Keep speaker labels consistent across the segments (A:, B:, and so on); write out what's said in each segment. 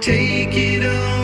A: take it
B: all.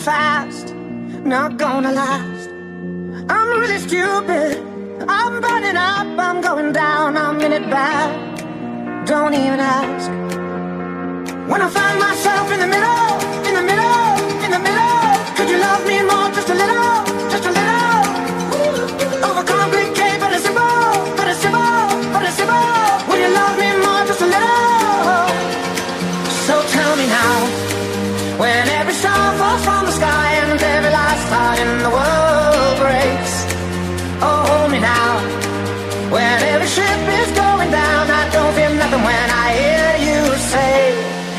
C: Fast, not gonna last. I'm really stupid. I'm burning up, I'm going down, I'm in it bad. Don't even ask. When I find myself in the middle, in the middle, in the middle, could you love me more, just a little,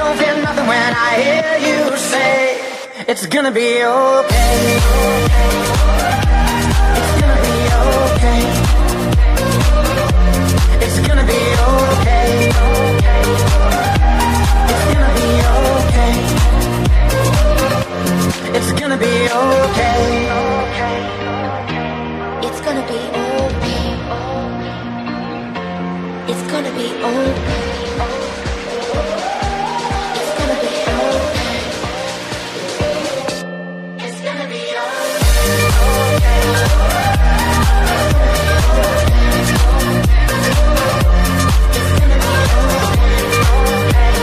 C: Don't feel nothing when I hear you say, it's gonna be okay. It's gonna be okay. It's gonna be okay. It's gonna be okay. It's gonna be okay.
D: It's gonna be okay. It's gonna be okay.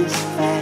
B: is fast.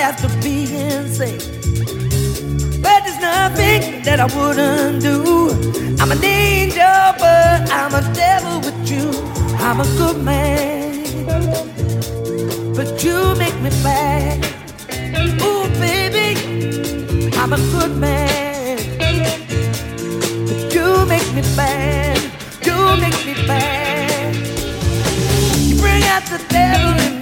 B: after being sick. But there's nothing that I wouldn't do. I'm an angel, but I'm a devil with you. I'm a good man, but you make me bad. Ooh, baby, I'm a good man, but you make me bad. You make me bad. You bring out the devil in me.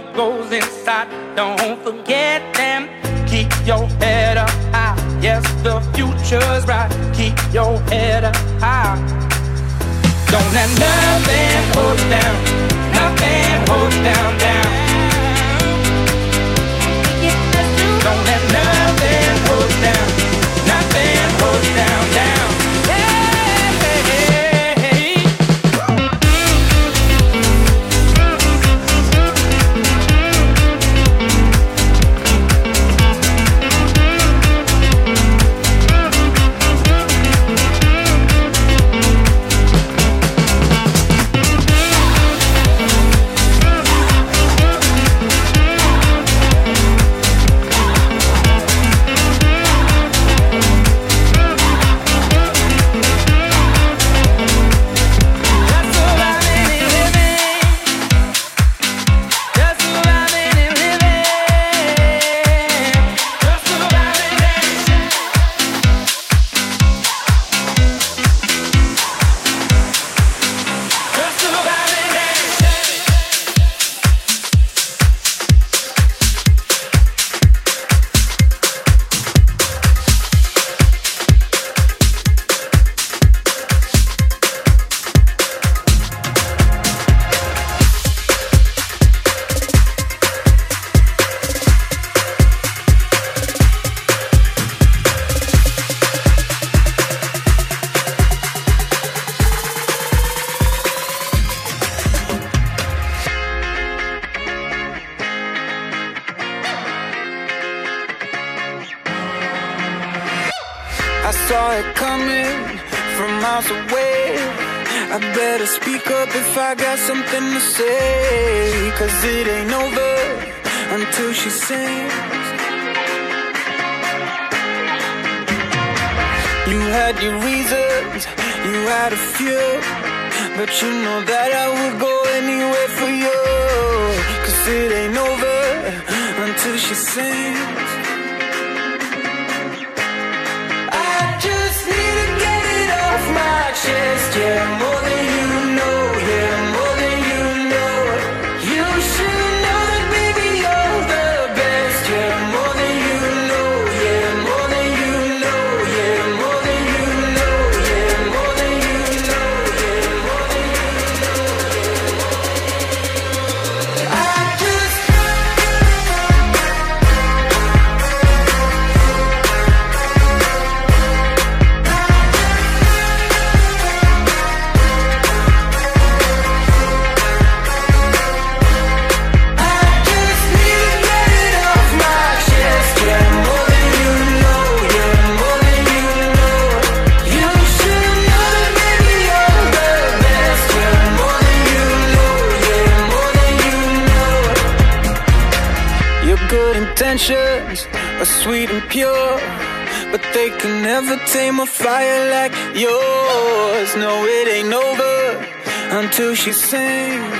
B: what goes inside. Don't forget them. Keep your head up high. Yes, the future's bright. Keep your head up high. Don't let nothing hold you down. Nothing hold you down down. You
A: had your reasons, you had a few But you know that I would go anywhere for you. Cause it ain't over until she sings. I just need to get it off my chest, yeah, more than sweet and pure But they can never tame a fire like yours. No, it ain't over until she sings.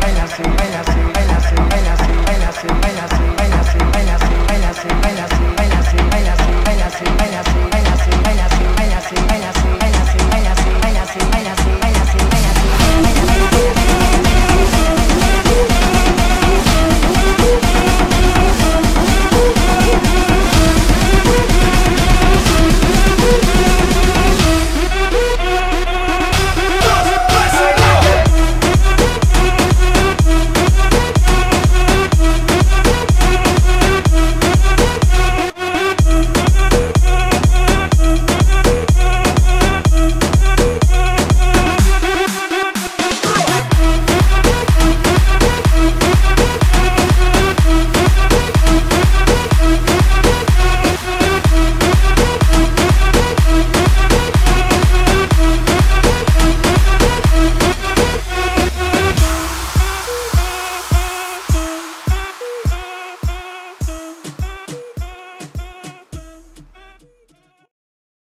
E: baila, baila, baila, baila,